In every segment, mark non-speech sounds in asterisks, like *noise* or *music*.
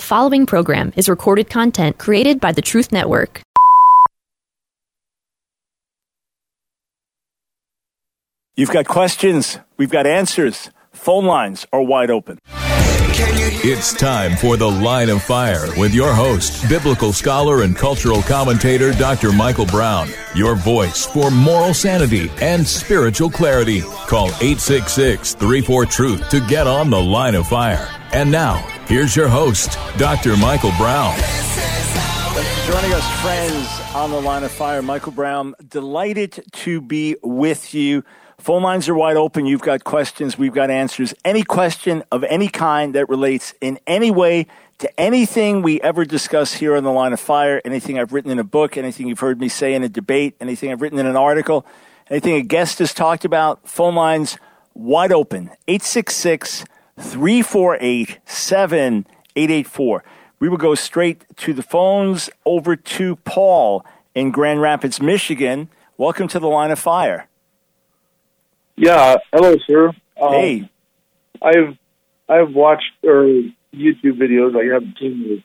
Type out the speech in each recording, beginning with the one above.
The following program is recorded content created by the Truth Network. You've got questions, we've got answers. Phone lines are wide open. It's time for The Line of Fire with your host, biblical scholar and cultural commentator Dr. Michael Brown. Your voice for moral sanity and spiritual clarity. Call 866 34 Truth to get on The Line of Fire. And now, here's your host, Dr. Michael Brown. Joining us, friends, on The Line of Fire. Michael Brown, delighted to be with you. Phone lines are wide open. You've got questions. We've got answers. Any question of any kind that relates in any way to anything we ever discuss here on the line of fire, anything I've written in a book, anything you've heard me say in a debate, anything I've written in an article, anything a guest has talked about, phone lines wide open. 866 348 7884. We will go straight to the phones over to Paul in Grand Rapids, Michigan. Welcome to the line of fire. Yeah, hello, sir. Um, Hey. I've I've watched or YouTube videos. I haven't seen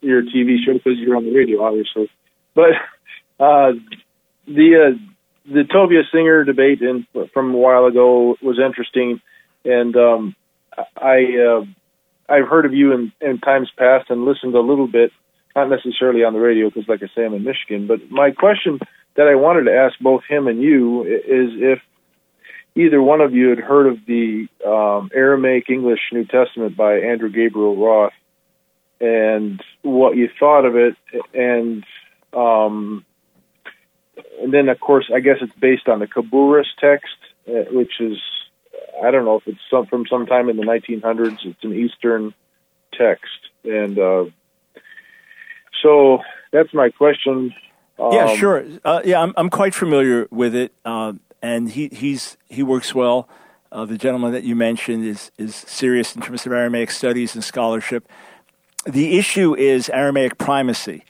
your, your TV show because you're on the radio, obviously. But *laughs* uh, the uh, the Tovia Singer debate in, from a while ago was interesting, and um, I uh, I've heard of you in, in times past and listened a little bit, not necessarily on the radio because, like I say, I'm in Michigan. But my question that I wanted to ask both him and you is if either one of you had heard of the um, Aramaic English New Testament by Andrew Gabriel Roth, and what you thought of it, and um, and then of course I guess it's based on the Khabouris text, uh, which is I don't know if it's some, from sometime in the 1900s. It's an Eastern text, and uh, so that's my question. Yeah, Um, sure. Uh, yeah, I'm, I'm quite familiar with it, um, and he he's he works well. Uh, the gentleman that you mentioned is is serious in terms of Aramaic studies and scholarship. The issue is Aramaic primacy.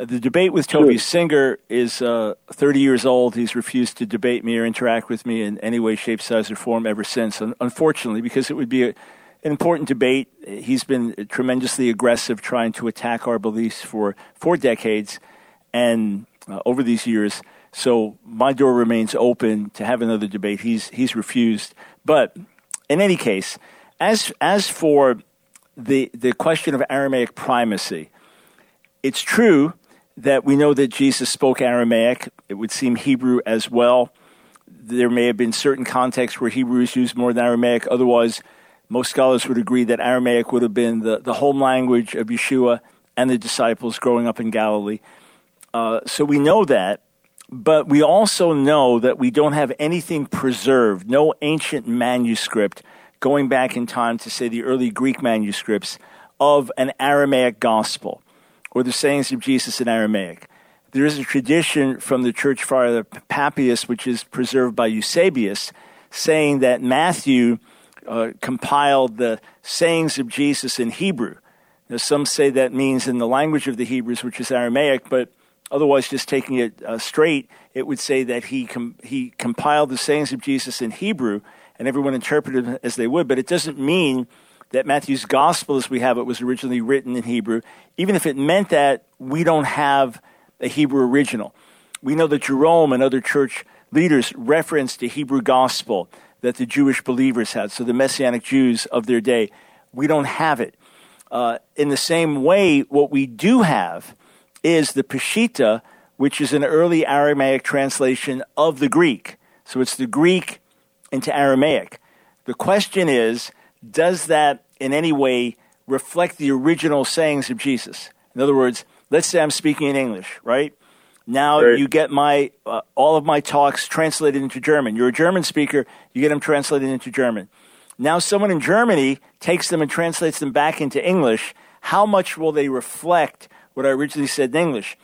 Uh, The debate with Tovia Singer is uh, 30 years old. He's refused to debate me or interact with me in any way, shape, size, or form ever since. Unfortunately, because it would be a, an important debate. He's been tremendously aggressive trying to attack our beliefs for four decades and uh, over these years. So my door remains open to have another debate. He's he's refused. But in any case, as as for the the question of Aramaic primacy, it's true that we know that Jesus spoke Aramaic. It would seem Hebrew as well. There may have been certain contexts where Hebrew is used more than Aramaic. Otherwise, most scholars would agree that Aramaic would have been the, the home language of Yeshua and the disciples growing up in Galilee. Uh, so we know that, but we also know that we don't have anything preserved, no ancient manuscript going back in time to say the early Greek manuscripts of an Aramaic gospel or the sayings of Jesus in Aramaic. There is a tradition from the church father Papias, which is preserved by Eusebius, saying that Matthew uh, compiled the sayings of Jesus in Hebrew. Now, some say that means in the language of the Hebrews, which is Aramaic, but otherwise, just taking it uh, straight, it would say that he com- he compiled the sayings of Jesus in Hebrew, and everyone interpreted them as they would. But it doesn't mean that Matthew's gospel, as we have it, was originally written in Hebrew. Even if it meant that, we don't have a Hebrew original. We know that Jerome and other church leaders referenced the Hebrew gospel that the Jewish believers had, so the Messianic Jews of their day. We don't have it. Uh, in the same way, what we do have is the Peshitta, which is an early Aramaic translation of the Greek. So it's the Greek into Aramaic. The question is, does that in any way reflect the original sayings of Jesus? In other words, let's say I'm speaking in English, right? Now Right. you get my uh, all of my talks translated into German. You're a German speaker, you get them translated into German. Now someone in Germany takes them and translates them back into English. How much will they reflect what I originally said in English?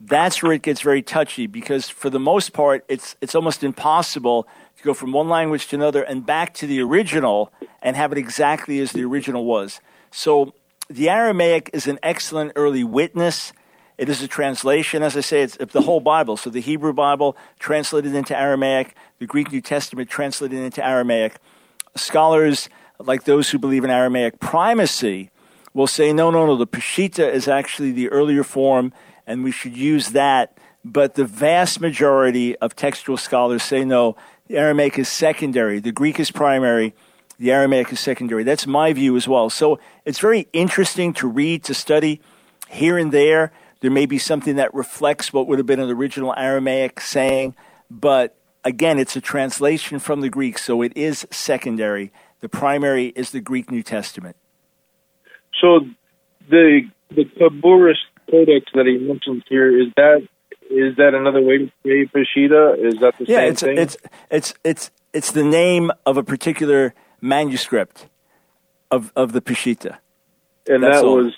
That's where it gets very touchy because for the most part it's it's almost impossible go from one language to another and back to the original and have it exactly as the original was. So the Aramaic is an excellent early witness. It is a translation, as I say, it's the whole Bible. So the Hebrew Bible translated into Aramaic, the Greek New Testament translated into Aramaic. Scholars, like those who believe in Aramaic primacy, will say, no, no, no, the Peshitta is actually the earlier form, and we should use that. But the vast majority of textual scholars say, no, the Aramaic is secondary, the Greek is primary, the Aramaic is secondary. That's my view as well. So it's very interesting to read, to study here and there. There may be something that reflects what would have been an original Aramaic saying, but again, it's a translation from the Greek, so it is secondary. The primary is the Greek New Testament. So the the Khabouris Codex that he mentions here is that is that another way to say Peshitta? Is that the yeah, same it's, thing? it's it's it's it's the name of a particular manuscript of of the Peshitta. and that's that all. was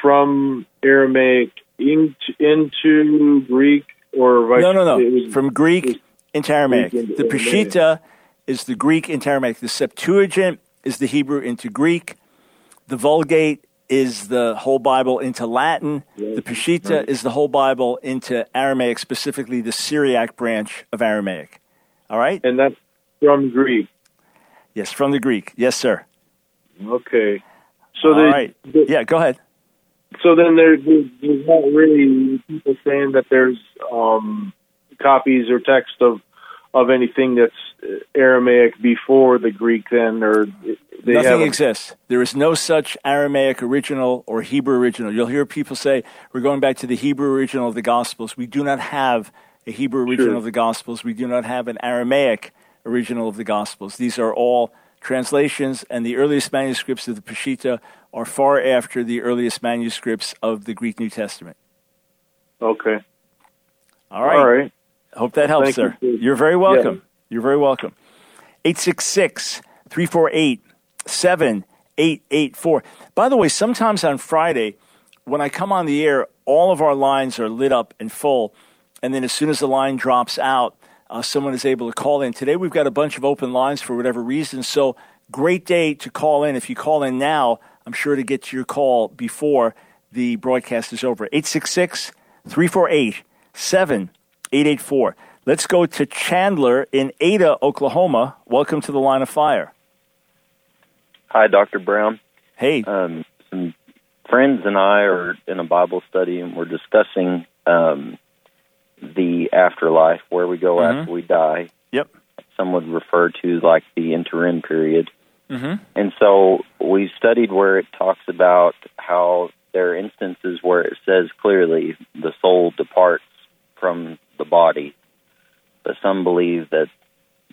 from Aramaic into, into Greek or vice No, no, no. was- From Greek into Aramaic. Greek into The. Peshitta is the Greek into Aramaic. The Septuagint is the Hebrew into Greek. The Vulgate is the whole Bible into Latin. The Peshitta is the whole Bible into Aramaic, specifically the Syriac branch of Aramaic. All right? and that's from Greek. Yes, from the Greek. Yes, sir. Okay. So All the, right. the- Yeah, go ahead. so then there's there's not really people saying that there's um, copies or text of of anything that's uh, Aramaic before the Greek then or they Nothing exists. There is no such Aramaic original or Hebrew original. You'll hear people say, we're going back to the Hebrew original of the Gospels. We do not have a Hebrew original Sure. of the Gospels. We do not have an Aramaic original of the Gospels. These are all translations, and the earliest manuscripts of the Peshitta are far after the earliest manuscripts of the Greek New Testament. Okay. All right. All right. Hope that helps, Thank sir. you. You're very welcome. You're very welcome. 866 348 7884. By the way, sometimes on Friday, when I come on the air, all of our lines are lit up and full. And then as soon as the line drops out, uh, someone is able to call in. Today, we've got a bunch of open lines for whatever reason. So, great day to call in. If you call in now, I'm sure to get to your call before the broadcast is over. 866 348 7884. Let's go to Chandler in Ada, Oklahoma. Welcome to the line of fire. Hi, Dr. Brown. Hey, Um, some friends and I are in a Bible study and we're discussing um, the afterlife, where we go Mhm. after we die. Yep. Some would refer to like the interim period. Mhm. And so we studied where it talks about how there are instances where it says clearly the soul departs from the body, but some believe that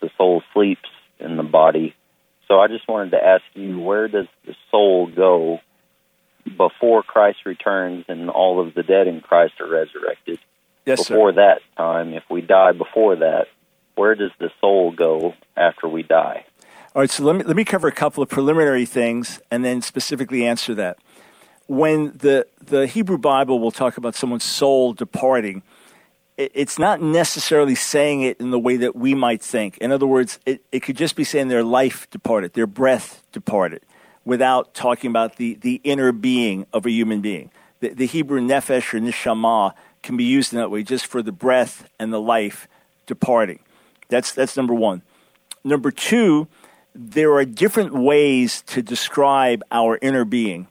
the soul sleeps in the body. So I just wanted to ask you, where does the soul go before Christ returns and all of the dead in Christ are resurrected? yes, sir. before that time, if we die before that, where does the soul go after we die? All right, so let me let me cover a couple of preliminary things and then specifically answer that. When the the Hebrew Bible will talk about someone's soul departing, it's not necessarily saying it in the way that we might think. In other words, it, it could just be saying their life departed, their breath departed, without talking about the, the inner being of a human being. The, the Hebrew nefesh or neshama can be used in that way, just for the breath and the life departing. That's that's number one. Number two, there are different ways to describe our inner being.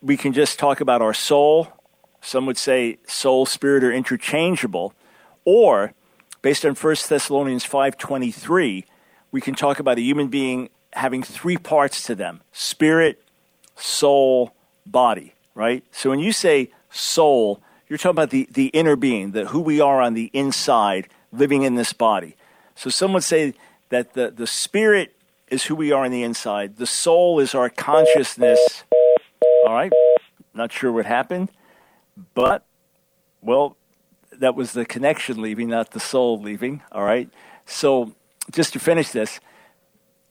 We can just talk about our soul. Some would say soul, spirit are interchangeable. Or, based on 1 Thessalonians 5.23, we can talk about a human being having three parts to them. Spirit, soul, body, right? So when you say soul, you're talking about the, the inner being, the who we are on the inside, living in this body. So some would say that the, the spirit is who we are on the inside. The soul is our consciousness. All right. Not sure what happened, but well, that was the connection leaving, not the soul leaving. All right. So just to finish this,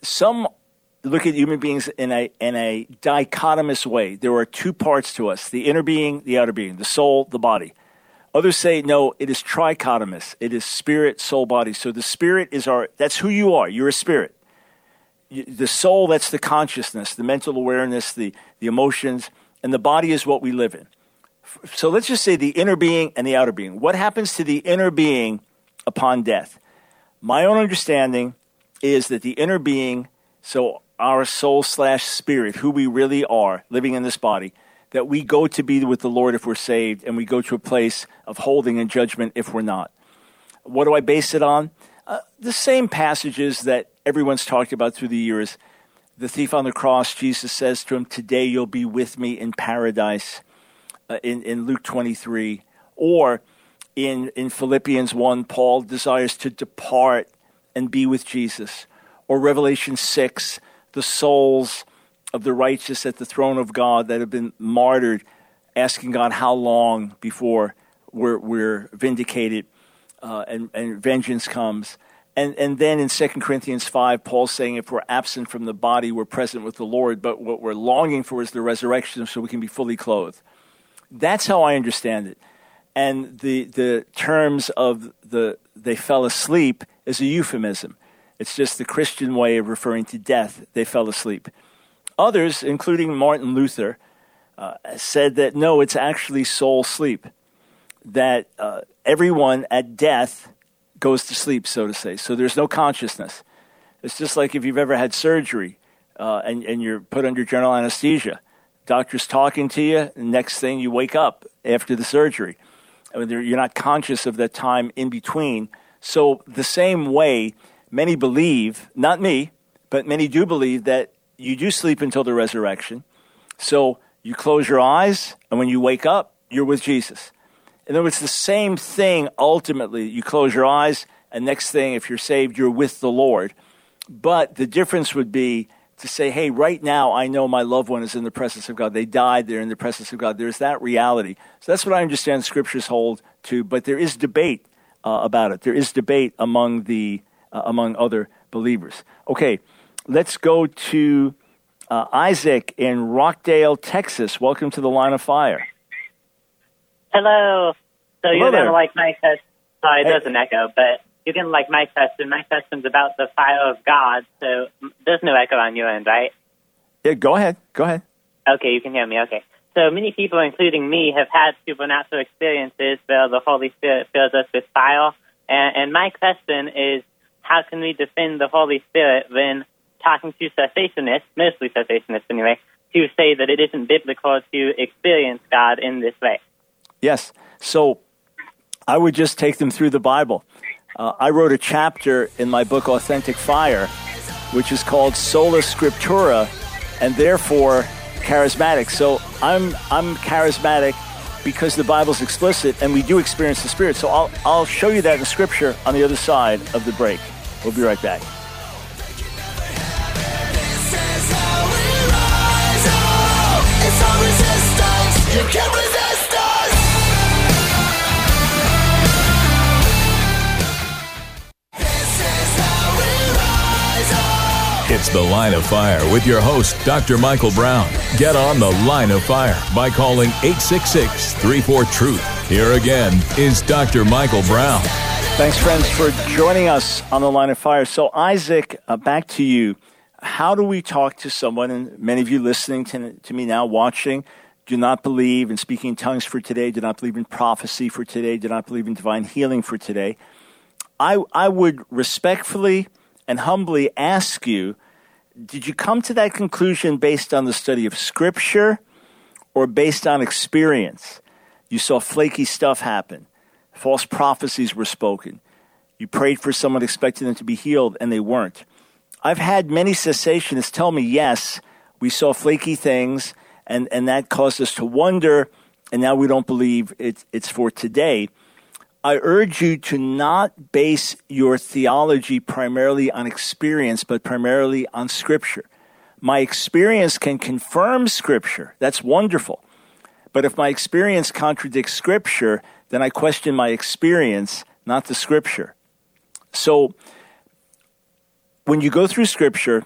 some look at human beings in a in a dichotomous way. There are two parts to us: the inner being, the outer being, the soul, the body. Others say no, it is trichotomous. It is spirit, soul, body. So the spirit is our that's who you are. You're a spirit. The soul, that's the consciousness, the mental awareness, the, the emotions, and the body is what we live in. So let's just say the inner being and the outer being. What happens to the inner being upon death? My own understanding is that the inner being, so our soul slash spirit, who we really are living in this body, that we go to be with the Lord if we're saved, and we go to a place of holding and judgment if we're not. What do I base it on? Uh, the same passages that everyone's talked about through the years. The thief on the cross, Jesus says to him, Today you'll be with me in paradise, uh, in, in Luke 23. Or in, in Philippians 1, Paul desires to depart and be with Jesus. Or Revelation 6, the souls of the righteous at the throne of God that have been martyred, asking God how long before we're, we're vindicated uh, and, and vengeance comes. And, and then in 2 Corinthians 5, Paul's saying if we're absent from the body, we're present with the Lord, but what we're longing for is the resurrection so we can be fully clothed. That's how I understand it. And the, the terms of the they fell asleep is a euphemism. It's just the Christian way of referring to death. They fell asleep. Others, including Martin Luther, uh, said that no, it's actually soul sleep. That uh, everyone at death goes to sleep, so to say. So there's no consciousness. It's just like if you've ever had surgery uh, and, and you're put under general anesthesia. Doctor's talking to you, next thing you wake up after the surgery. I mean, you're not conscious of that time in between. So, the same way, many believe, not me, but many do believe that you do sleep until the resurrection. So, you close your eyes, and when you wake up, you're with Jesus. In other words, the same thing ultimately. You close your eyes, and next thing, if you're saved, you're with the Lord. But the difference would be to say, hey, right now I know my loved one is in the presence of God. They died, they're in the presence of God. There's that reality. So that's what I understand scriptures hold to, but there is debate uh, about it. There is debate among, the, uh, among other believers. Okay, let's go to uh, Isaac in Rockdale, Texas. Welcome to the line of fire. Hello. So Hello you're there. gonna like my test. Sorry, it Hey. doesn't echo, but you're gonna like my question. My question's about the fire of God. So there's no echo on your end, right? Yeah, go ahead. Go ahead. Okay, you can hear me. Okay. So many people, including me, have had supernatural experiences where the Holy Spirit fills us with fire. And, and my question is, how can we defend the Holy Spirit when talking to cessationists, mostly cessationists anyway, who say that it isn't biblical to experience God in this way? Yes. So I would just take them through the Bible. Uh, I wrote a chapter in my book, Authentic Fire, which is called Sola Scriptura, and therefore charismatic. So I'm, I'm charismatic because the Bible's explicit and we do experience the Spirit. So I'll, I'll show you that in Scripture on the other side of the break. We'll be right back. It's The Line of Fire with your host, Dr. Michael Brown. Get on The Line of Fire by calling 866 34 Truth. Here again is Dr. Michael Brown. Thanks, friends, for joining us on the line of fire. So, Isaac, uh, back to you. How do we talk to someone, and many of you listening to, to me now, watching, do not believe in speaking in tongues for today, do not believe in prophecy for today, do not believe in divine healing for today? I, I would respectfully and humbly ask you did you come to that conclusion based on the study of Scripture or based on experience? You saw flaky stuff happen. False prophecies were spoken. You prayed for someone expecting them to be healed and they weren't. I've had many cessationists tell me, yes, we saw flaky things and, and that caused us to wonder, and now we don't believe it's, it's for today. I urge you to not base your theology primarily on experience, but primarily on Scripture. My experience can confirm Scripture. That's wonderful. But if my experience contradicts Scripture, then I question my experience, not the Scripture. So when you go through Scripture,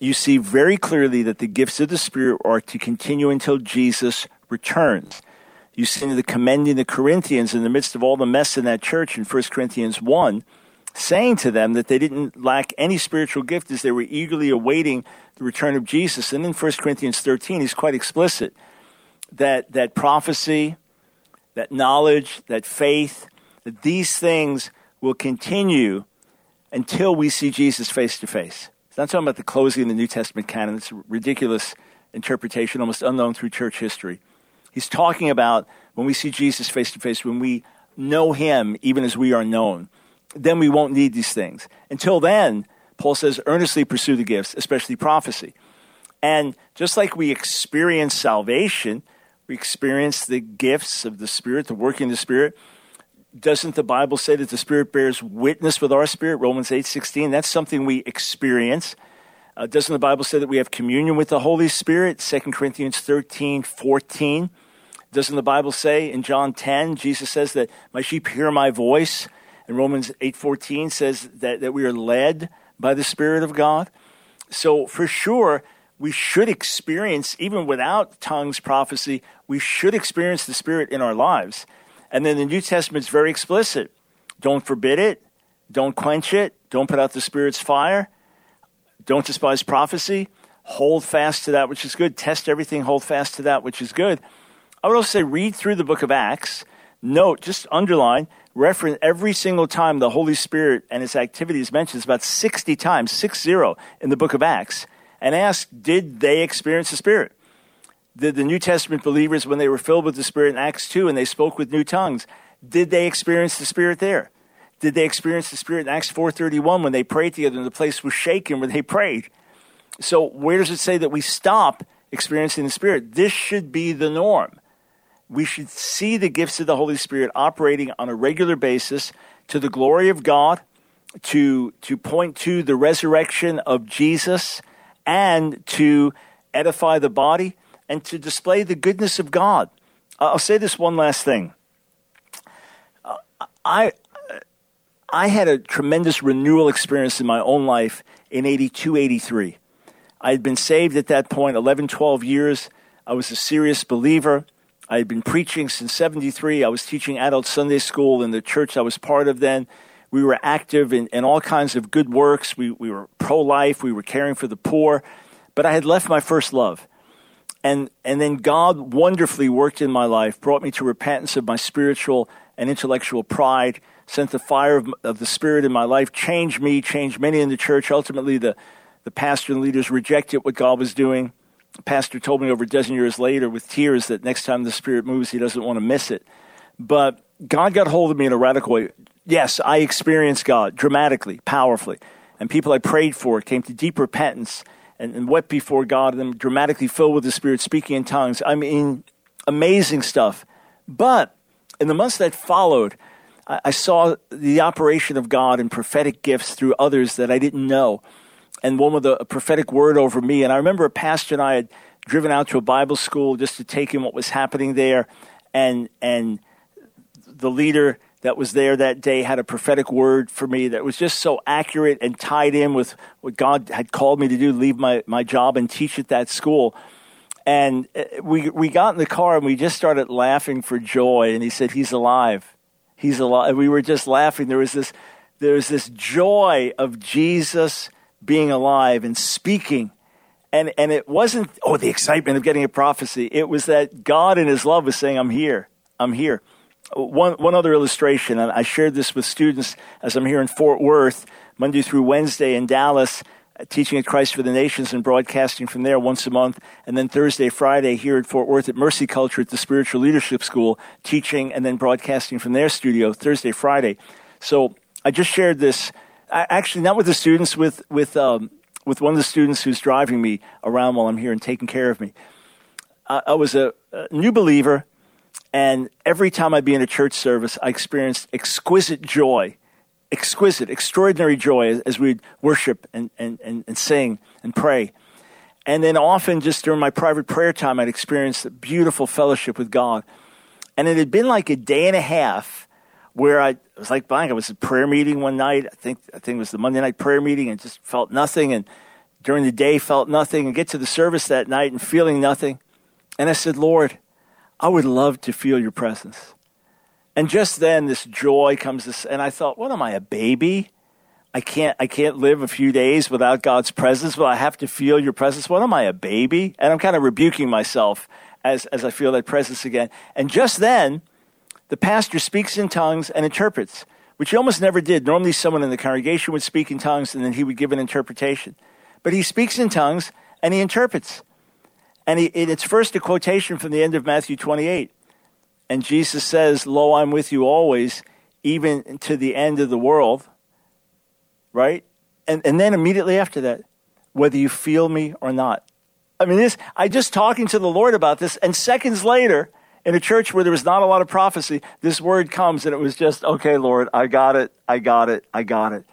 you see very clearly that the gifts of the Spirit are to continue until Jesus returns. You see the commending the Corinthians in the midst of all the mess in that church in 1 Corinthians 1, saying to them that they didn't lack any spiritual gift as they were eagerly awaiting the return of Jesus. And in 1 Corinthians 13, he's quite explicit that, that prophecy, that knowledge, that faith, that these things will continue until we see Jesus face to face. It's not talking about the closing of the New Testament canon. It's a ridiculous interpretation, almost unknown through church history. He's talking about when we see Jesus face to face, when we know him even as we are known, then we won't need these things. Until then, Paul says, earnestly pursue the gifts, especially prophecy. And just like we experience salvation, we experience the gifts of the Spirit, the working of the Spirit. Doesn't the Bible say that the Spirit bears witness with our spirit? Romans eight sixteen. That's something we experience. Uh, doesn't the Bible say that we have communion with the Holy Spirit? 2 Corinthians 13, 14. Doesn't the Bible say in John 10, Jesus says that my sheep hear my voice? And Romans 8, 14 says that, that we are led by the Spirit of God. So for sure, we should experience, even without tongues prophecy, we should experience the Spirit in our lives. And then the New Testament is very explicit. Don't forbid it. Don't quench it. Don't put out the Spirit's fire. Don't despise prophecy. Hold fast to that which is good. Test everything. Hold fast to that which is good. I would also say read through the book of Acts. Note, just underline, reference every single time the Holy Spirit and its activity is mentioned. It's about 60 times, 6 0 in the book of Acts. And ask, did they experience the Spirit? Did the New Testament believers, when they were filled with the Spirit in Acts 2 and they spoke with new tongues, did they experience the Spirit there? Did they experience the Spirit in Acts 4.31 when they prayed together and the place was shaken when they prayed? So where does it say that we stop experiencing the Spirit? This should be the norm. We should see the gifts of the Holy Spirit operating on a regular basis to the glory of God, to, to point to the resurrection of Jesus, and to edify the body, and to display the goodness of God. I'll say this one last thing. Uh, I, I had a tremendous renewal experience in my own life in 82, 83. I had been saved at that point 11, 12 years. I was a serious believer. I had been preaching since 73. I was teaching adult Sunday school in the church I was part of then. We were active in, in all kinds of good works. We, we were pro life. We were caring for the poor. But I had left my first love. And, and then God wonderfully worked in my life, brought me to repentance of my spiritual and intellectual pride, sent the fire of, of the Spirit in my life, changed me, changed many in the church. Ultimately, the, the pastor and leaders rejected what God was doing pastor told me over a dozen years later with tears that next time the Spirit moves, he doesn't want to miss it. But God got hold of me in a radical way. Yes, I experienced God dramatically, powerfully. And people I prayed for came to deep repentance and, and wept before God and dramatically filled with the Spirit, speaking in tongues. I mean, amazing stuff. But in the months that followed, I, I saw the operation of God and prophetic gifts through others that I didn't know and one with a, a prophetic word over me. And I remember a pastor and I had driven out to a Bible school just to take in what was happening there, and and the leader that was there that day had a prophetic word for me that was just so accurate and tied in with what God had called me to do, leave my, my job and teach at that school. And uh, we, we got in the car and we just started laughing for joy. And he said, He's alive. He's alive. We were just laughing. There was this, there was this joy of Jesus being alive and speaking. And, and it wasn't, oh, the excitement of getting a prophecy. It was that God in his love was saying, I'm here. I'm here. One, one other illustration, and I shared this with students as I'm here in Fort Worth, Monday through Wednesday in Dallas, teaching at Christ for the Nations and broadcasting from there once a month. And then Thursday, Friday here at Fort Worth at Mercy Culture at the Spiritual Leadership School, teaching and then broadcasting from their studio Thursday, Friday. So I just shared this actually not with the students, with with um, with one of the students who's driving me around while I'm here and taking care of me. I, I was a, a, new believer, and every time I'd be in a church service, I experienced exquisite joy, exquisite, extraordinary joy as, as we'd worship and, and, and, and sing and pray. And then often, just during my private prayer time, I'd experience a beautiful fellowship with God. And it had been like a day and a half where I was like blank. I was at prayer meeting one night. I think I think it was the Monday night prayer meeting, and just felt nothing. And during the day, felt nothing. And get to the service that night and feeling nothing. And I said, Lord, I would love to feel your presence. And just then, this joy comes. This, and I thought, what am I, a baby? I can't, I can't live a few days without God's presence. But I have to feel your presence. What am I, a baby? And I'm kind of rebuking myself as, as I feel that presence again. And just then, the pastor speaks in tongues and interprets, which he almost never did. Normally, someone in the congregation would speak in tongues and then he would give an interpretation. but he speaks in tongues and he interprets. And he, it's first a quotation from the end of Matthew 28. And Jesus says, Lo, I'm with you always, even to the end of the world. Right? And, and then immediately after that, whether you feel me or not. I mean, this, I just talking to the Lord about this, and seconds later, in a church where there was not a lot of prophecy, this word comes, and it was just, okay, Lord, I got it, I got it, I got it.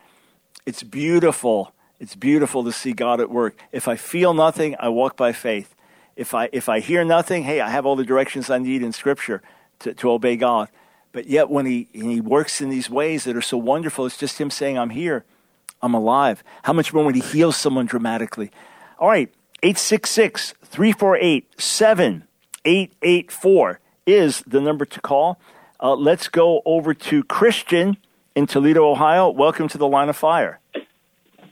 It's beautiful. It's beautiful to see God at work. If I feel nothing, I walk by faith. If I, if I hear nothing, hey, I have all the directions I need in Scripture to, to obey God. But yet, when he, he works in these ways that are so wonderful, it's just Him saying, I'm here, I'm alive. How much more when He heals someone dramatically? All right, 866 348 7884 is the number to call. Uh, let's go over to Christian in Toledo, Ohio. Welcome to the Line of Fire.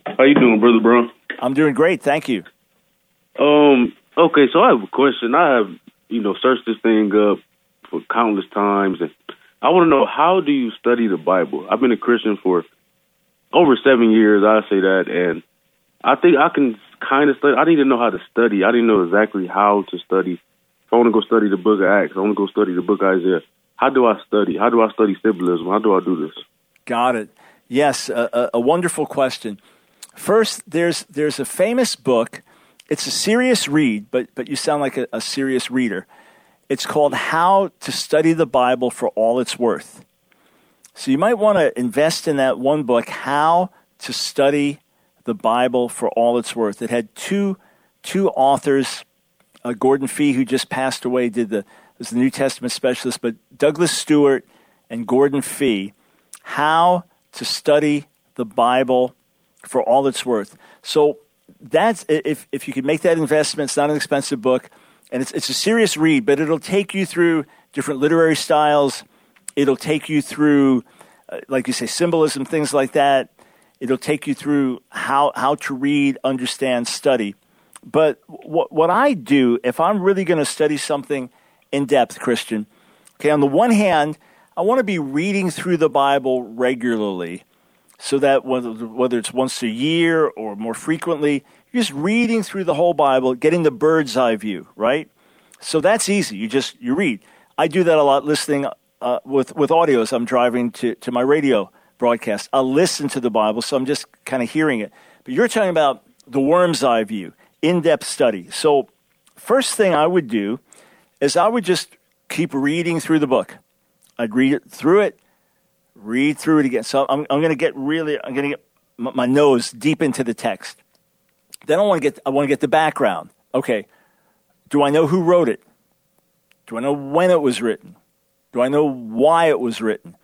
How you doing, brother Brown? I'm doing great, thank you. Um. Okay, so I have a question. I have, you know, searched this thing up for countless times, and I want to know how do you study the Bible? I've been a Christian for over seven years. I say that, and I think I can kind of study. I need to know how to study. I didn't know exactly how to study. If I want to go study the Book of Acts, I want to go study the Book of Isaiah. How do I study? How do I study symbolism? How do I do this? Got it. Yes, a, a wonderful question. First, there's there's a famous book. It's a serious read, but but you sound like a, a serious reader. It's called How to Study the Bible for All It's Worth. So you might want to invest in that one book, How to Study the Bible for All It's Worth. It had two two authors. Uh, Gordon Fee, who just passed away, did the was the New Testament specialist, but Douglas Stuart and Gordon Fee how to study the Bible for all it's worth. So that's if if you can make that investment, it's not an expensive book, and it's it's a serious read, but it'll take you through different literary styles. It'll take you through, uh, like you say, symbolism, things like that. It'll take you through how how to read, understand, study. But what what I do if I'm really going to study something in depth, Christian, okay, on the one hand, I want to be reading through the Bible regularly so that whether, whether it's once a year or more frequently, you're just reading through the whole Bible, getting the bird's eye view, right? So that's easy. You just you read. I do that a lot listening uh, with with audios. I'm driving to, to my radio broadcast. I'll listen to the Bible, so I'm just kind of hearing it. But you're talking about the worm's eye view, in depth study. So, first thing I would do is I would just keep reading through the book. I'd read it through it, read through it again. So I'm, I'm going to get really, I'm going to get my, my nose deep into the text. Then I want to get, I want to get the background. Okay, do I know who wrote it? Do I know when it was written? Do I know why it was written?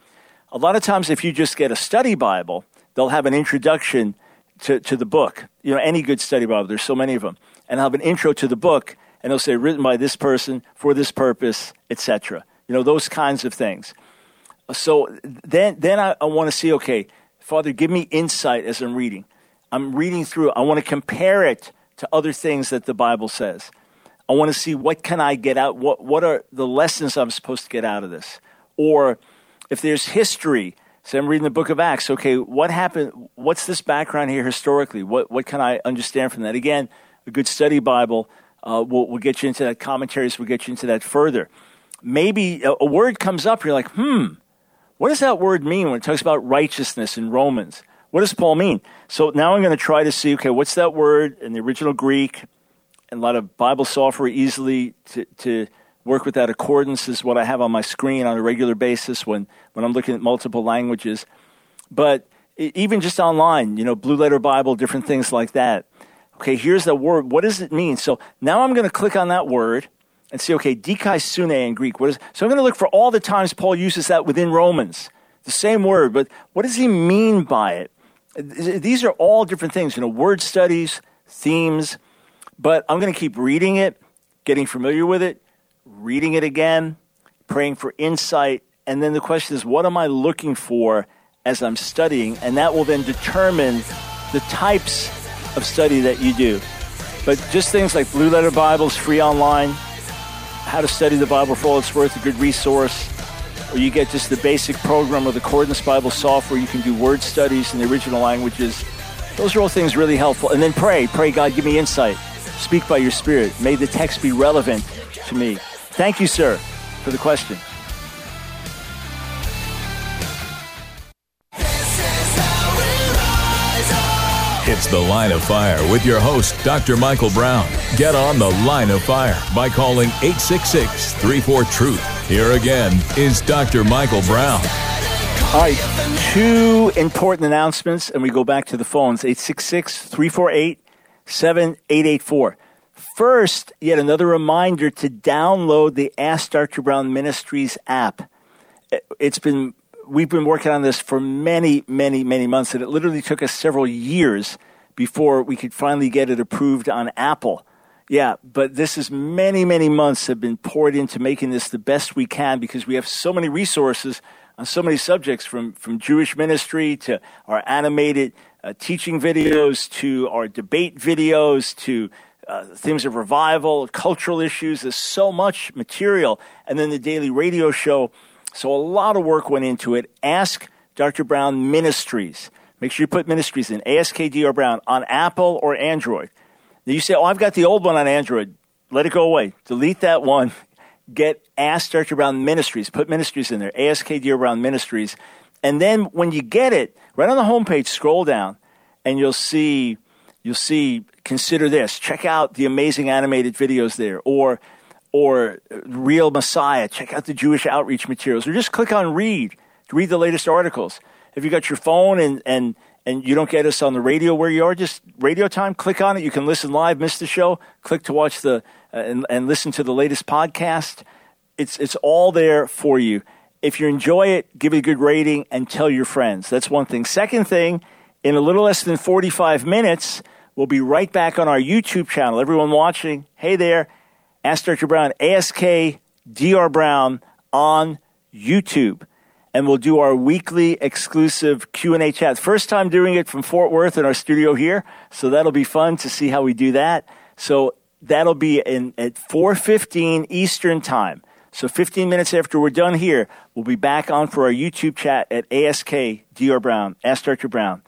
A lot of times, if you just get a study Bible, they'll have an introduction to, to the book. You know, any good study Bible, there's so many of them. And I'll have an intro to the book, and they'll say, written by this person, for this purpose, etc you know, those kinds of things. So then, then I, I want to see, okay, Father, give me insight as I'm reading. I'm reading through, I want to compare it to other things that the Bible says. I want to see what can I get out, what, what are the lessons I'm supposed to get out of this? Or if there's history, say I'm reading the book of Acts, okay, what happened, what's this background here historically? What, what can I understand from that? Again, a good study Bible uh, will, will get you into that, commentaries will get you into that further maybe a, a word comes up, you're like, hmm, what does that word mean when it talks about righteousness in Romans? What does Paul mean? So now I'm going to try to see, okay, what's that word in the original Greek? And a lot of Bible software easily to, to work with that accordance is what I have on my screen on a regular basis when, when I'm looking at multiple languages. But even just online, you know, Blue Letter Bible, different things like that. Okay, here's the word. What does it mean? So now I'm going to click on that word and see, okay, dikaiosune in Greek. What is, so I'm going to look for all the times Paul uses that within Romans, the same word, but what does he mean by it? These are all different things, you know, word studies, themes, but I'm going to keep reading it, getting familiar with it, reading it again, praying for insight, and then the question is, what am I looking for as I'm studying? And that will then determine the types of study that you do. But just things like Blue Letter Bibles, free online, how to Study the Bible for All It's Worth, a good resource. Or you get just the basic program of the Accordance Bible software. You can do word studies in the original languages. Those are all things really helpful. And then pray, pray, God, give me insight. Speak by your Spirit. May the text be relevant to me. Thank you, sir, for the question. It's The Line of Fire with your host, Dr. Michael Brown. Get on The Line of Fire by calling 866 34 Truth. Here again is Dr. Michael Brown. All right, two important announcements, and we go back to the phones 866 348 7884. First, yet another reminder to download the Ask Dr. Brown Ministries app. It's been we've been working on this for many, many, many months, and it literally took us several years before we could finally get it approved on Apple. Yeah, but this is many, many months have been poured into making this the best we can because we have so many resources on so many subjects from, from Jewish ministry to our animated uh, teaching videos to our debate videos to uh, themes of revival, cultural issues. There's so much material. And then the daily radio show so a lot of work went into it. Ask Dr. Brown Ministries. Make sure you put ministries in ASKDR Brown on Apple or Android. Now you say, "Oh, I've got the old one on Android." Let it go away. Delete that one. Get Ask Dr. Brown Ministries. Put ministries in there. ASKDR Brown Ministries. And then when you get it, right on the homepage, scroll down, and you'll see you'll see consider this. Check out the amazing animated videos there, or or Real Messiah, check out the Jewish outreach materials, or just click on read to read the latest articles. If you got your phone and, and, and you don't get us on the radio where you are, just radio time, click on it. You can listen live, miss the show, click to watch the, uh, and, and listen to the latest podcast. It's, it's all there for you. If you enjoy it, give it a good rating and tell your friends. That's one thing. Second thing, in a little less than 45 minutes, we'll be right back on our YouTube channel. Everyone watching, hey there Ask Dr. Brown, ASK Dr. Brown on YouTube. And we'll do our weekly exclusive Q&A chat. First time doing it from Fort Worth in our studio here. So that'll be fun to see how we do that. So that'll be in, at 4.15 Eastern time. So 15 minutes after we're done here, we'll be back on for our YouTube chat at ASK Dr. Brown. Ask Dr. Brown.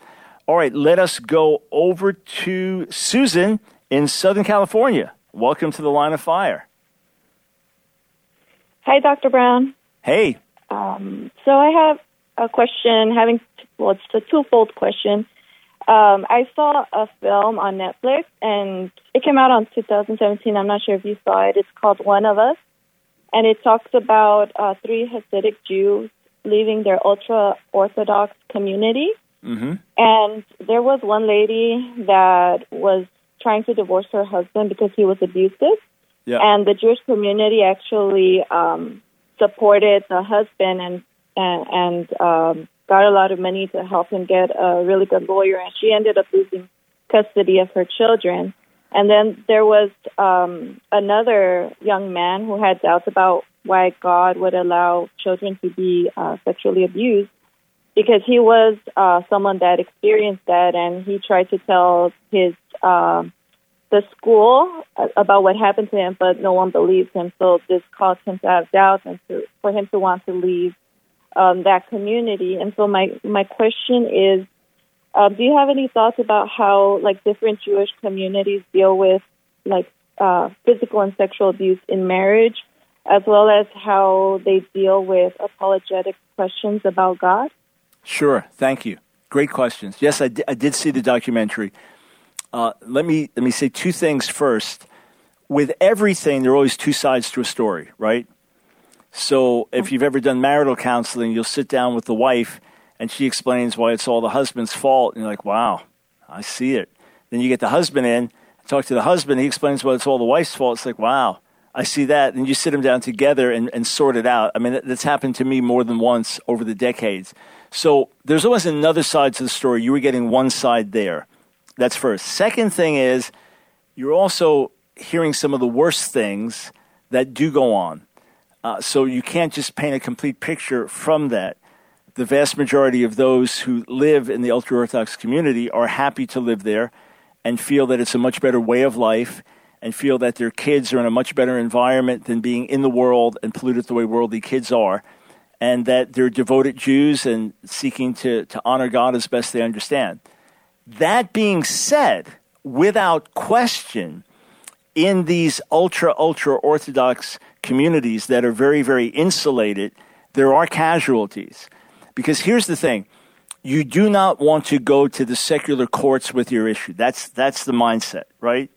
All right, let us go over to Susan in Southern California. Welcome to the line of fire. Hi, Dr. Brown. Hey. Um, so I have a question. Having well, it's a twofold question. Um, I saw a film on Netflix, and it came out on 2017. I'm not sure if you saw it. It's called One of Us, and it talks about uh, three Hasidic Jews leaving their ultra Orthodox community. Mm-hmm. And there was one lady that was trying to divorce her husband because he was abusive. Yeah. And the Jewish community actually um, supported the husband and and, and um, got a lot of money to help him get a really good lawyer. And she ended up losing custody of her children. And then there was um, another young man who had doubts about why God would allow children to be uh, sexually abused because he was uh, someone that experienced that, and he tried to tell his uh, the school about what happened to him, but no one believed him. So this caused him to have doubts and to, for him to want to leave um, that community. And so my my question is, uh, do you have any thoughts about how like different Jewish communities deal with like uh, physical and sexual abuse in marriage, as well as how they deal with apologetic questions about God? Sure. Thank you. Great questions. Yes, I, I did see the documentary. Uh, let me let me say two things first. With everything, there are always two sides to a story, right? So if you've ever done marital counseling, you'll sit down with the wife and she explains why it's all the husband's fault, and you're like, "Wow, I see it." Then you get the husband in, talk to the husband, he explains why it's all the wife's fault. It's like, "Wow, I see that." And you sit them down together and, and sort it out. I mean, that's happened to me more than once over the decades. So there's always another side to the story. You were getting one side there. That's first. Second thing is you're also hearing some of the worst things that do go on. Uh, so you can't just paint a complete picture from that. The vast majority of those who live in the ultra Orthodox community are happy to live there and feel that it's a much better way of life and feel that their kids are in a much better environment than being in the world and polluted the way worldly kids are and that they're devoted Jews and seeking to, to honor God as best they understand. That being said, without question, in these ultra, ultra Orthodox communities that are very, very insulated, there are casualties. Because here's the thing you do not want to go to the secular courts with your issue. That's, that's the mindset, right?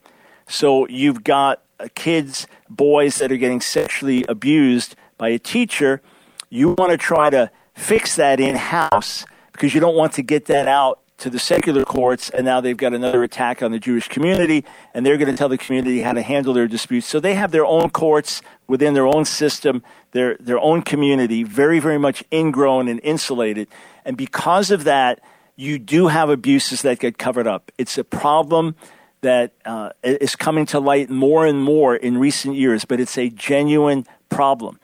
So you've got kids, boys that are getting sexually abused by a teacher. You want to try to fix that in house because you don't want to get that out to the secular courts, and now they've got another attack on the Jewish community, and they're going to tell the community how to handle their disputes. So they have their own courts within their own system, their, their own community, very, very much ingrown and insulated. And because of that, you do have abuses that get covered up. It's a problem that uh, is coming to light more and more in recent years, but it's a genuine problem.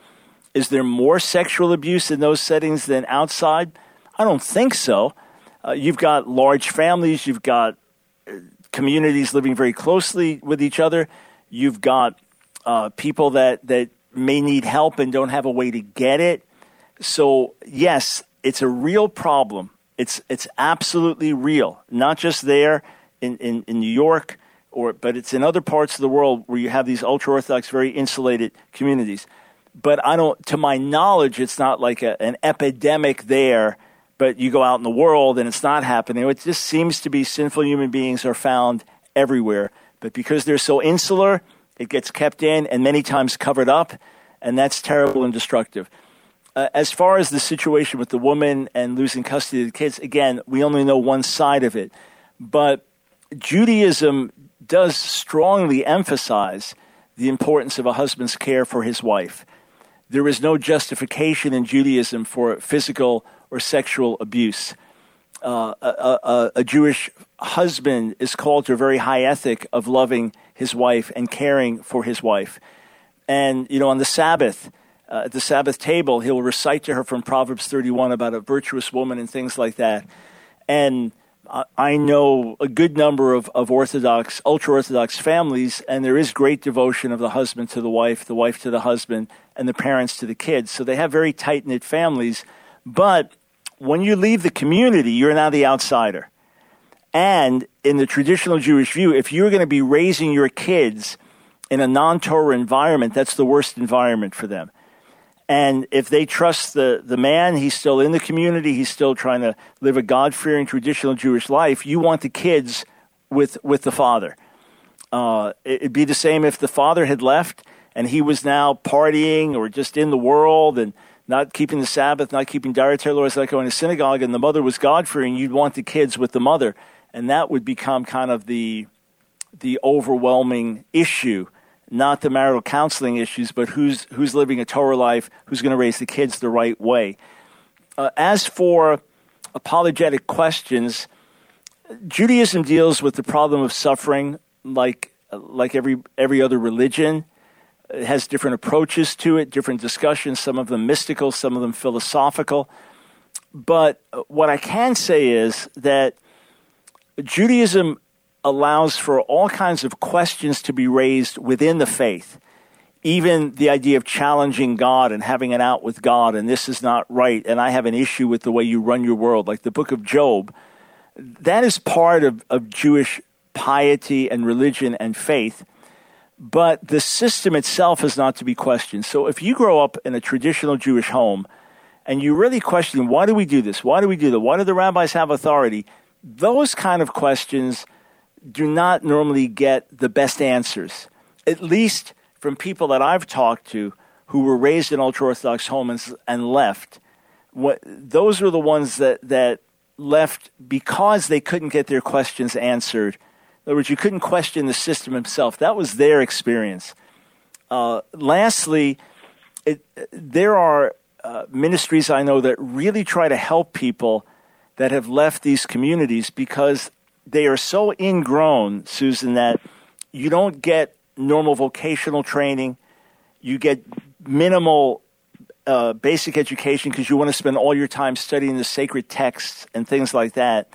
Is there more sexual abuse in those settings than outside? I don't think so. Uh, you've got large families, you've got uh, communities living very closely with each other, you've got uh, people that, that may need help and don't have a way to get it. So, yes, it's a real problem. It's, it's absolutely real, not just there in, in, in New York, or, but it's in other parts of the world where you have these ultra Orthodox, very insulated communities. But I don't, to my knowledge, it's not like a, an epidemic there but you go out in the world and it's not happening. It just seems to be sinful human beings are found everywhere. But because they're so insular, it gets kept in and many times covered up, and that's terrible and destructive. Uh, as far as the situation with the woman and losing custody of the kids, again, we only know one side of it. But Judaism does strongly emphasize the importance of a husband's care for his wife. There is no justification in Judaism for physical or sexual abuse. Uh, a, a, a, Jewish husband is called to a very high ethic of loving his wife and caring for his wife. And, you know, on the Sabbath, uh, at the Sabbath table, he'll recite to her from Proverbs 31 about a virtuous woman and things like that. And I know a good number of, of Orthodox, ultra Orthodox families, and there is great devotion of the husband to the wife, the wife to the husband, and the parents to the kids. So they have very tight knit families but when you leave the community, you're now the outsider. And in the traditional Jewish view, if you're going to be raising your kids in a non Torah environment, that's the worst environment for them. And if they trust the, the man, he's still in the community, he's still trying to live a God fearing traditional Jewish life, you want the kids with, with the father. Uh, it'd be the same if the father had left and he was now partying or just in the world and not keeping the Sabbath, not keeping dietary laws, like going to synagogue, and the mother was God fearing, you'd want the kids with the mother, and that would become kind of the the overwhelming issue, not the marital counseling issues, but who's who's living a Torah life, who's going to raise the kids the right way. Uh, as for apologetic questions, Judaism deals with the problem of suffering like like every every other religion. It has different approaches to it, different discussions, some of them mystical, some of them philosophical. But what I can say is that Judaism allows for all kinds of questions to be raised within the faith. Even the idea of challenging God and having an out with God, and this is not right, and I have an issue with the way you run your world, like the book of Job, that is part of, of Jewish piety and religion and faith but the system itself is not to be questioned. So if you grow up in a traditional Jewish home and you really question, why do we do this? Why do we do that? Why do the rabbis have authority? Those kind of questions do not normally get the best answers, at least from people that I've talked to who were raised in ultra Orthodox homes and left. What, those are the ones that, that left because they couldn't get their questions answered other words, you couldn't question the system himself. That was their experience. Uh, lastly, it, there are uh, ministries I know that really try to help people that have left these communities because they are so ingrown, Susan, that you don't get normal vocational training. You get minimal uh, basic education because you want to spend all your time studying the sacred texts and things like that.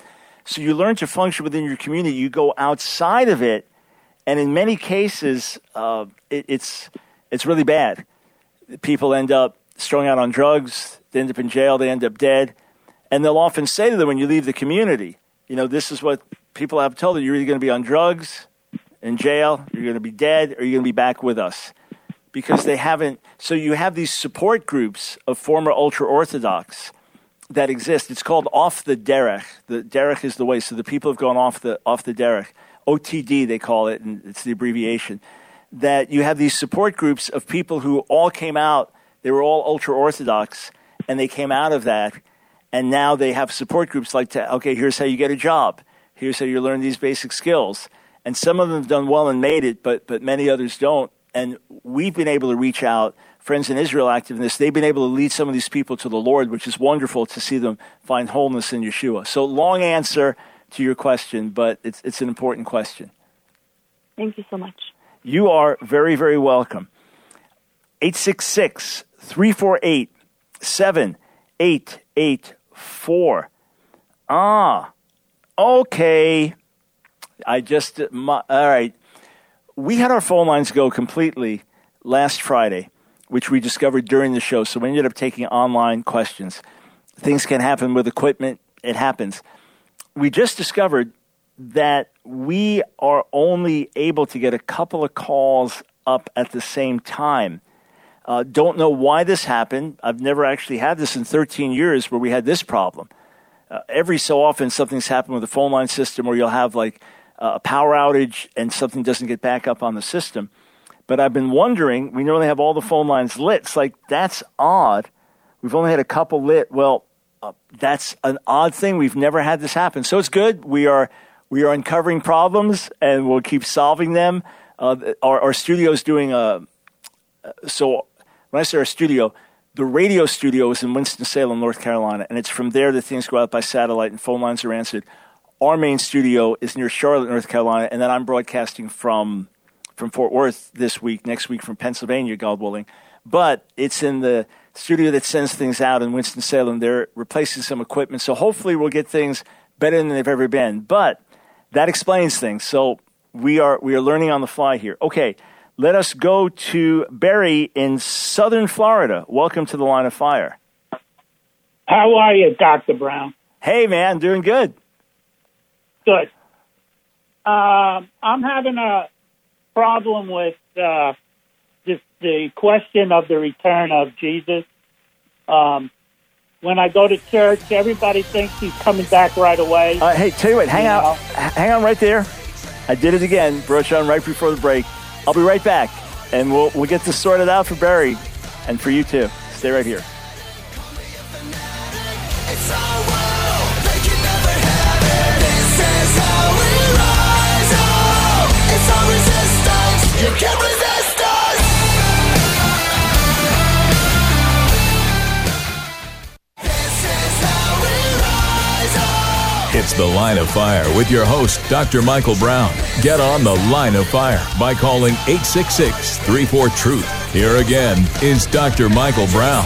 So you learn to function within your community. You go outside of it, and in many cases, uh, it, it's it's really bad. People end up strung out on drugs. They end up in jail. They end up dead. And they'll often say to them when you leave the community, you know, this is what people have told you: you're either going to be on drugs, in jail, you're going to be dead, or you're going to be back with us. Because they haven't. So you have these support groups of former ultra Orthodox that exist. It's called off the derech. The derech is the way. So the people have gone off the off the derech. OTD they call it, and it's the abbreviation. That you have these support groups of people who all came out. They were all ultra orthodox, and they came out of that, and now they have support groups like, to, okay, here's how you get a job. Here's how you learn these basic skills. And some of them have done well and made it, but but many others don't. And we've been able to reach out friends in Israel active in this, they've been able to lead some of these people to the Lord, which is wonderful to see them find wholeness in Yeshua. So, long answer to your question, but it's, it's an important question. Thank you so much. You are very, very welcome. 866 348 7884. Ah, okay. I just, my, all right. We had our phone lines go completely last Friday which we discovered during the show. So we ended up taking online questions. Things can happen with equipment, it happens. We just discovered that we are only able to get a couple of calls up at the same time. Uh, don't know why this happened. I've never actually had this in 13 years where we had this problem. Uh, every so often, something's happened with the phone line system where you'll have like a power outage and something doesn't get back up on the system. But I've been wondering, we normally have all the phone lines lit. It's like, that's odd. We've only had a couple lit. Well, uh, that's an odd thing. We've never had this happen. So it's good. We are, we are uncovering problems and we'll keep solving them. Uh, our, our studio is doing a, so when I say our studio, the radio studio is in Winston-Salem, North Carolina, and it's from there that things go out by satellite and phone lines are answered. Our main studio is near Charlotte, North Carolina, and then I'm broadcasting from from Fort Worth this week, next week from Pennsylvania, God willing. But it's in the studio that sends things out in Winston-Salem. They're replacing some equipment. So hopefully we'll get things better than they've ever been. But that explains things. So we are, we are learning on the fly here. Okay, let us go to Barry in southern Florida. Welcome to the line of fire. How are you, Dr. Brown? Hey, man, doing good. Good. Um, I'm having a problem with uh, just the question of the return of Jesus. Um, when I go to church, everybody thinks he's coming back right away. Uh, hey, tell you what, hang you out, know? hang on right there. I did it again, broach on right before the break. I'll be right back, and we'll we'll get this sorted out for Barry, and for you too. Stay right here. It's The Line of Fire with your host, Dr. Michael Brown. Get on The Line of Fire by calling 866 34 Truth. Here again is Dr. Michael Brown.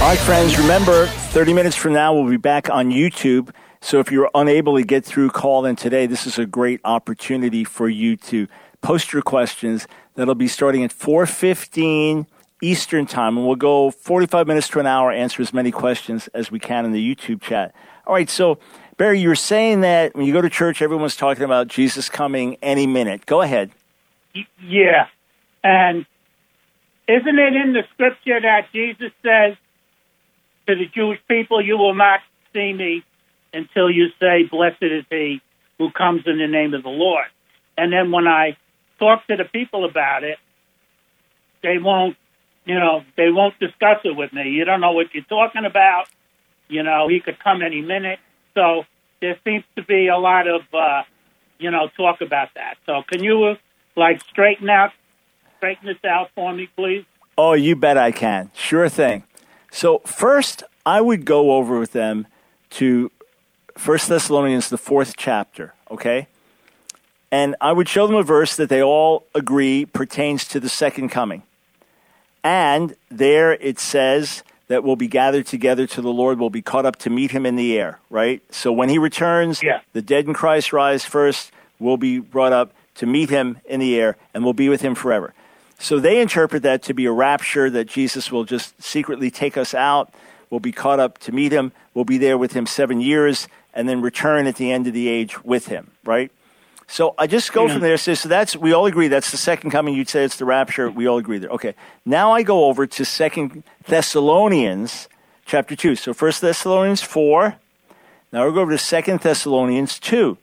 All right, friends, remember 30 minutes from now, we'll be back on YouTube. So if you're unable to get through call in today, this is a great opportunity for you to post your questions. That'll be starting at 415 Eastern Time, and we'll go 45 minutes to an hour, answer as many questions as we can in the YouTube chat. All right, so Barry, you're saying that when you go to church, everyone's talking about Jesus coming any minute. Go ahead. Yeah. And isn't it in the scripture that Jesus says to the Jewish people, You will not see me until you say, Blessed is he who comes in the name of the Lord? And then when I talk to the people about it, they won't, you know, they won't discuss it with me. You don't know what you're talking about. You know, he could come any minute. So there seems to be a lot of, uh, you know, talk about that. So can you, uh, like, straighten out, straighten this out for me, please? Oh, you bet I can. Sure thing. So first, I would go over with them to First Thessalonians, the fourth chapter. Okay, and I would show them a verse that they all agree pertains to the second coming. And there it says that will be gathered together to the Lord will be caught up to meet him in the air, right? So when he returns, yeah. the dead in Christ rise first, will be brought up to meet him in the air, and will be with him forever. So they interpret that to be a rapture, that Jesus will just secretly take us out. will be caught up to meet him, will be there with him seven years, and then return at the end of the age with him, right? So I just go Yeah. from there. So, so that's we all agree that's the second coming. You'd say it's the rapture. We all agree there. Okay. Now I go over to Second Thessalonians chapter two. So First Thessalonians four. Now we go over to Second Thessalonians two,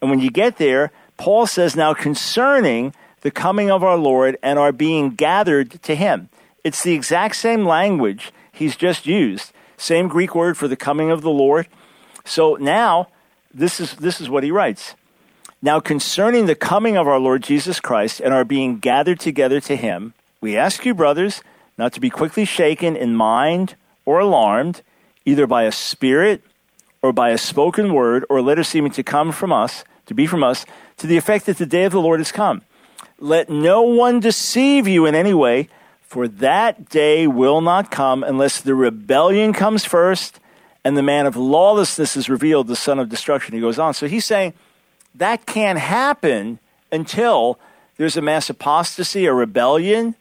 and when you get there, Paul says now concerning the coming of our Lord and our being gathered to Him. It's the exact same language he's just used. Same Greek word for the coming of the Lord. So now this is this is what he writes. Now, concerning the coming of our Lord Jesus Christ and our being gathered together to him, we ask you, brothers, not to be quickly shaken in mind or alarmed, either by a spirit or by a spoken word or letter seeming to come from us, to be from us, to the effect that the day of the Lord has come. Let no one deceive you in any way, for that day will not come unless the rebellion comes first and the man of lawlessness is revealed, the son of destruction. He goes on. So he's saying, that can't happen until there's a mass apostasy, a rebellion,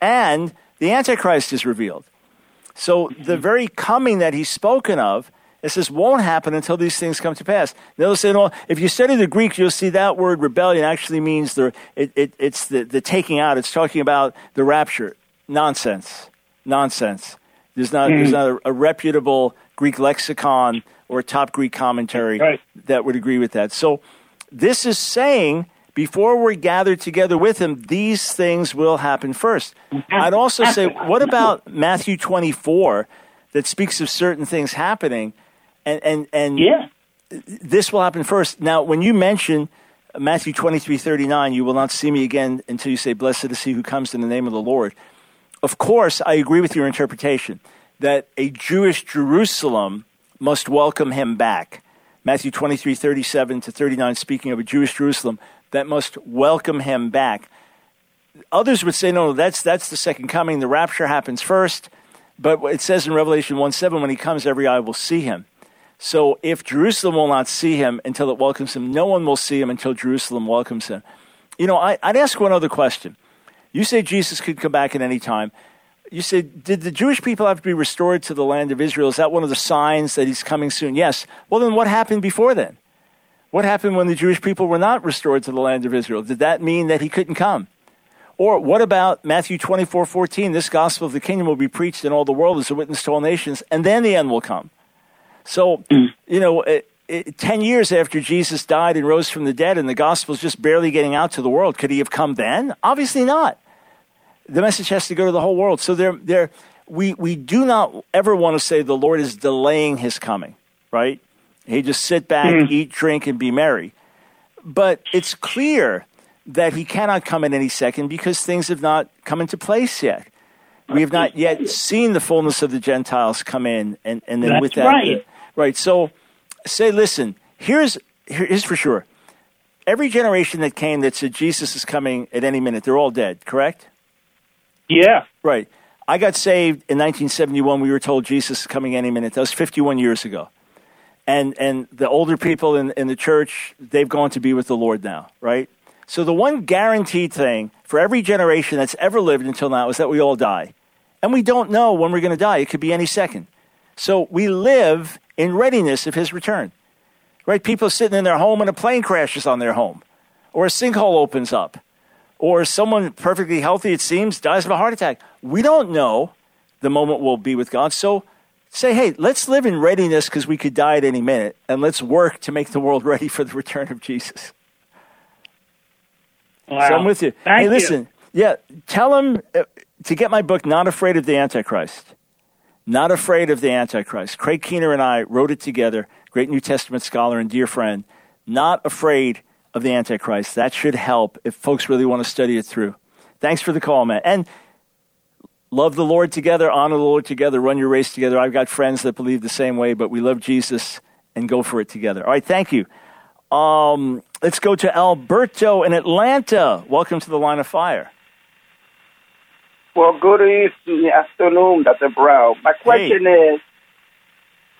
and the Antichrist is revealed. So the mm-hmm. very coming that he's spoken of, it says, won't happen until these things come to pass. They'll say, no, if you study the Greek, you'll see that word rebellion actually means the, it, it, it's the, the taking out. It's talking about the rapture. Nonsense. Nonsense. There's not, there's mm-hmm. not a, a reputable Greek lexicon or top Greek commentary Right. that would agree with that. So this is saying before we're gathered together with him, these things will happen first. I'd also say, what about Matthew 24 that speaks of certain things happening? And, and, and Yeah. this will happen first. Now, when you mention Matthew 23 39, you will not see me again until you say, Blessed is he who comes in the name of the Lord. Of course, I agree with your interpretation that a Jewish Jerusalem must welcome him back. Matthew 23 37 to 39, speaking of a Jewish Jerusalem that must welcome him back. Others would say, no, that's, that's the second coming. The rapture happens first. But it says in Revelation 1 7, when he comes, every eye will see him. So if Jerusalem will not see him until it welcomes him, no one will see him until Jerusalem welcomes him. You know, I, I'd ask one other question. You say Jesus could come back at any time. You said, did the Jewish people have to be restored to the land of Israel? Is that one of the signs that he's coming soon? Yes. Well, then what happened before then? What happened when the Jewish people were not restored to the land of Israel? Did that mean that he couldn't come? Or what about Matthew 24, 14? This gospel of the kingdom will be preached in all the world as a witness to all nations, and then the end will come. So, mm. you know, it, it, 10 years after Jesus died and rose from the dead, and the gospel is just barely getting out to the world, could he have come then? Obviously not. The message has to go to the whole world. So there, there, we, we do not ever want to say the Lord is delaying his coming, right? He just sit back, hmm. eat, drink, and be merry. But it's clear that he cannot come in any second because things have not come into place yet. We have not yet seen the fullness of the Gentiles come in, and, and then That's with that, right. right. So, say, listen. Here's here's for sure. Every generation that came that said Jesus is coming at any minute, they're all dead. Correct? Yeah. Right. I got saved in 1971. We were told Jesus is coming any minute. That was 51 years ago. And and the older people in, in the church, they've gone to be with the Lord now, right? So the one guaranteed thing for every generation that's ever lived until now is that we all die. And we don't know when we're going to die. It could be any second. So we live in readiness of his return. Right? People sitting in their home and a plane crashes on their home, or a sinkhole opens up, or someone perfectly healthy, it seems, dies of a heart attack. We don't know the moment we'll be with God. So say, hey, let's live in readiness because we could die at any minute, and let's work to make the world *laughs* ready for the return of Jesus. Wow. So I'm with you. Thank hey, you. listen, yeah, tell them uh, to get my book, Not Afraid of the Antichrist. Not Afraid of the Antichrist. Craig Keener and I wrote it together, great New Testament scholar and dear friend. Not Afraid of the Antichrist. That should help if folks really want to study it through. Thanks for the call, man. And love the Lord together, honor the Lord together, run your race together. I've got friends that believe the same way, but we love Jesus and go for it together. All right, thank you. Um, let's go to Alberto in Atlanta. Welcome to the line of fire. Well, good evening, afternoon, Dr. Brown. My question is,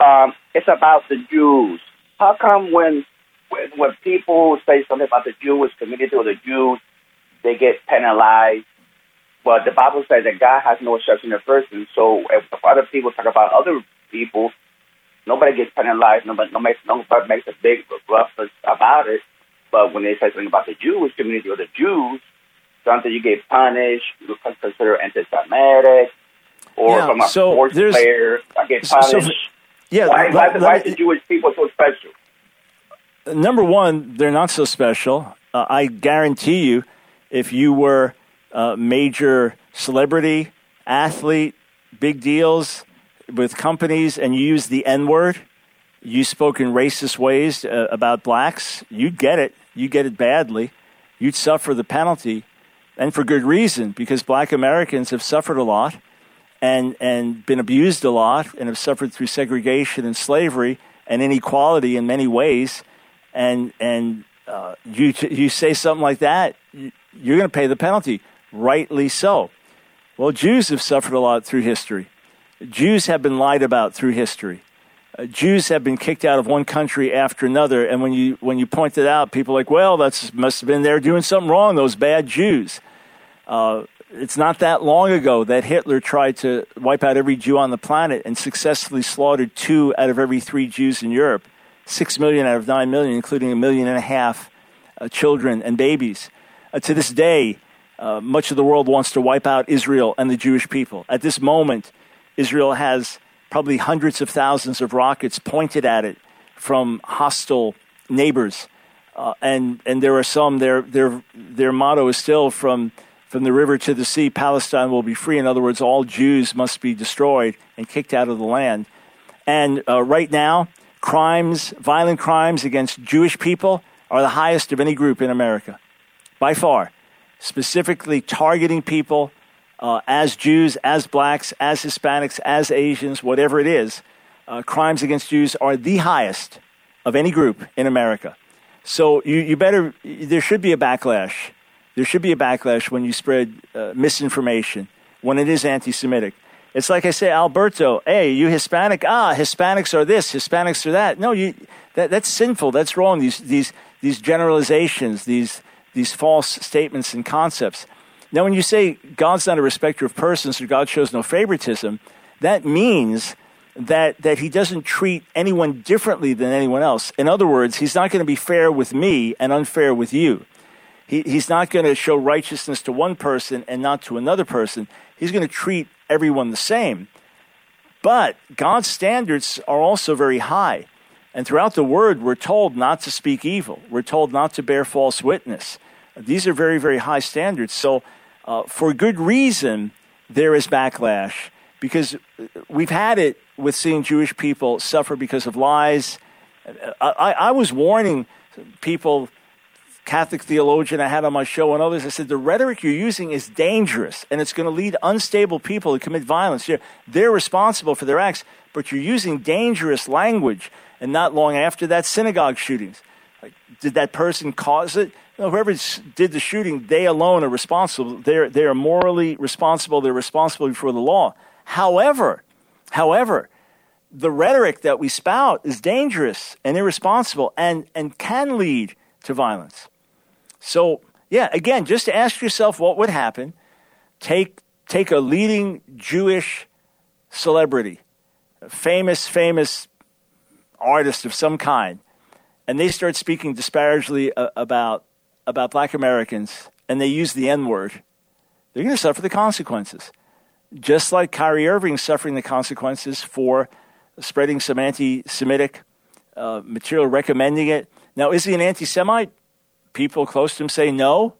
um, it's about the Jews. How come when, when when people say something about the Jewish community or the Jews, they get penalized? But the Bible says that God has no exception of person. So if other people talk about other people, nobody gets penalized. Nobody, nobody, nobody makes a big ruckus about it. But when they say something about the Jewish community or the Jews, something you get punished, you consider anti-Semitic, or Yeah, from a so sports player, I get so- punished. yeah, why, let- why, let why is the Jewish people so special? Number one, they're not so special. Uh, I guarantee you, if you were a major celebrity, athlete, big deals with companies, and you use the N word, you spoke in racist ways uh, about blacks, you'd get it. You'd get it badly. You'd suffer the penalty, and for good reason, because black Americans have suffered a lot and and been abused a lot and have suffered through segregation and slavery and inequality in many ways and and uh, you you say something like that you- you're going to pay the penalty. Rightly so. Well Jews have suffered a lot through history. Jews have been lied about through history. Uh, Jews have been kicked out of one country after another and when you when you point it out people are like well that's must have been there doing something wrong those bad Jews. Uh, it's not that long ago that Hitler tried to wipe out every Jew on the planet and successfully slaughtered two out of every three Jews in Europe, six million out of nine million, including a million and a half uh, children and babies. Uh, to this day, uh, much of the world wants to wipe out Israel and the Jewish people. At this moment, Israel has probably hundreds of thousands of rockets pointed at it from hostile neighbors. Uh, and, and there are some, their, their, their motto is still from, from the river to the sea, Palestine will be free. In other words, all Jews must be destroyed and kicked out of the land. And uh, right now, crimes, violent crimes against Jewish people are the highest of any group in America, by far. Specifically targeting people uh, as Jews, as blacks, as Hispanics, as Asians, whatever it is. Uh, crimes against Jews are the highest of any group in America. So you, you better, there should be a backlash. There should be a backlash when you spread uh, misinformation, when it is anti Semitic. It's like I say, Alberto, hey, you Hispanic? Ah, Hispanics are this, Hispanics are that. No, you, that, that's sinful. That's wrong. These, these, these generalizations, these, these false statements and concepts. Now, when you say God's not a respecter of persons or God shows no favoritism, that means that, that he doesn't treat anyone differently than anyone else. In other words, he's not going to be fair with me and unfair with you. He, he's not going to show righteousness to one person and not to another person. He's going to treat everyone the same. But God's standards are also very high. And throughout the word, we're told not to speak evil, we're told not to bear false witness. These are very, very high standards. So, uh, for good reason, there is backlash because we've had it with seeing Jewish people suffer because of lies. I, I, I was warning people, Catholic theologian I had on my show and others, I said, the rhetoric you're using is dangerous and it's going to lead unstable people to commit violence. They're, they're responsible for their acts, but you're using dangerous language. And not long after that, synagogue shootings. Like, did that person cause it? No, whoever did the shooting, they alone are responsible. They're, they are morally responsible. They're responsible before the law. However, however, the rhetoric that we spout is dangerous and irresponsible and, and can lead to violence. So, yeah, again, just ask yourself what would happen. Take, take a leading Jewish celebrity, famous, famous artist of some kind, and they start speaking disparagingly uh, about, about black Americans and they use the N word, they're going to suffer the consequences. Just like Kyrie Irving suffering the consequences for spreading some anti Semitic uh, material, recommending it. Now, is he an anti Semite? People close to him say no.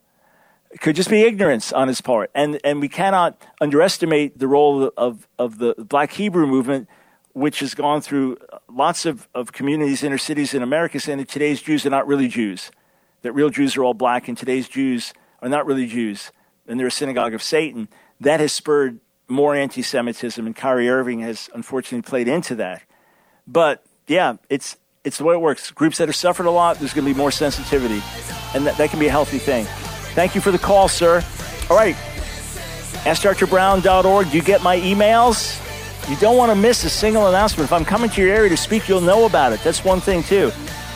It could just be ignorance on his part. And, and we cannot underestimate the role of, of the Black Hebrew movement, which has gone through lots of, of communities, inner cities in America, saying that today's Jews are not really Jews, that real Jews are all black, and today's Jews are not really Jews, and they're a synagogue of Satan. That has spurred more anti Semitism, and Kyrie Irving has unfortunately played into that. But yeah, it's, it's the way it works. Groups that have suffered a lot, there's going to be more sensitivity, and that, that can be a healthy thing. Thank you for the call, sir. All right, AskDrBrown.org. You get my emails? You don't want to miss a single announcement. If I'm coming to your area to speak, you'll know about it. That's one thing, too.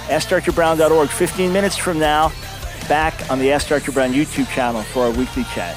AskDrBrown.org. 15 minutes from now, back on the Ask Dr. Brown YouTube channel for our weekly chat.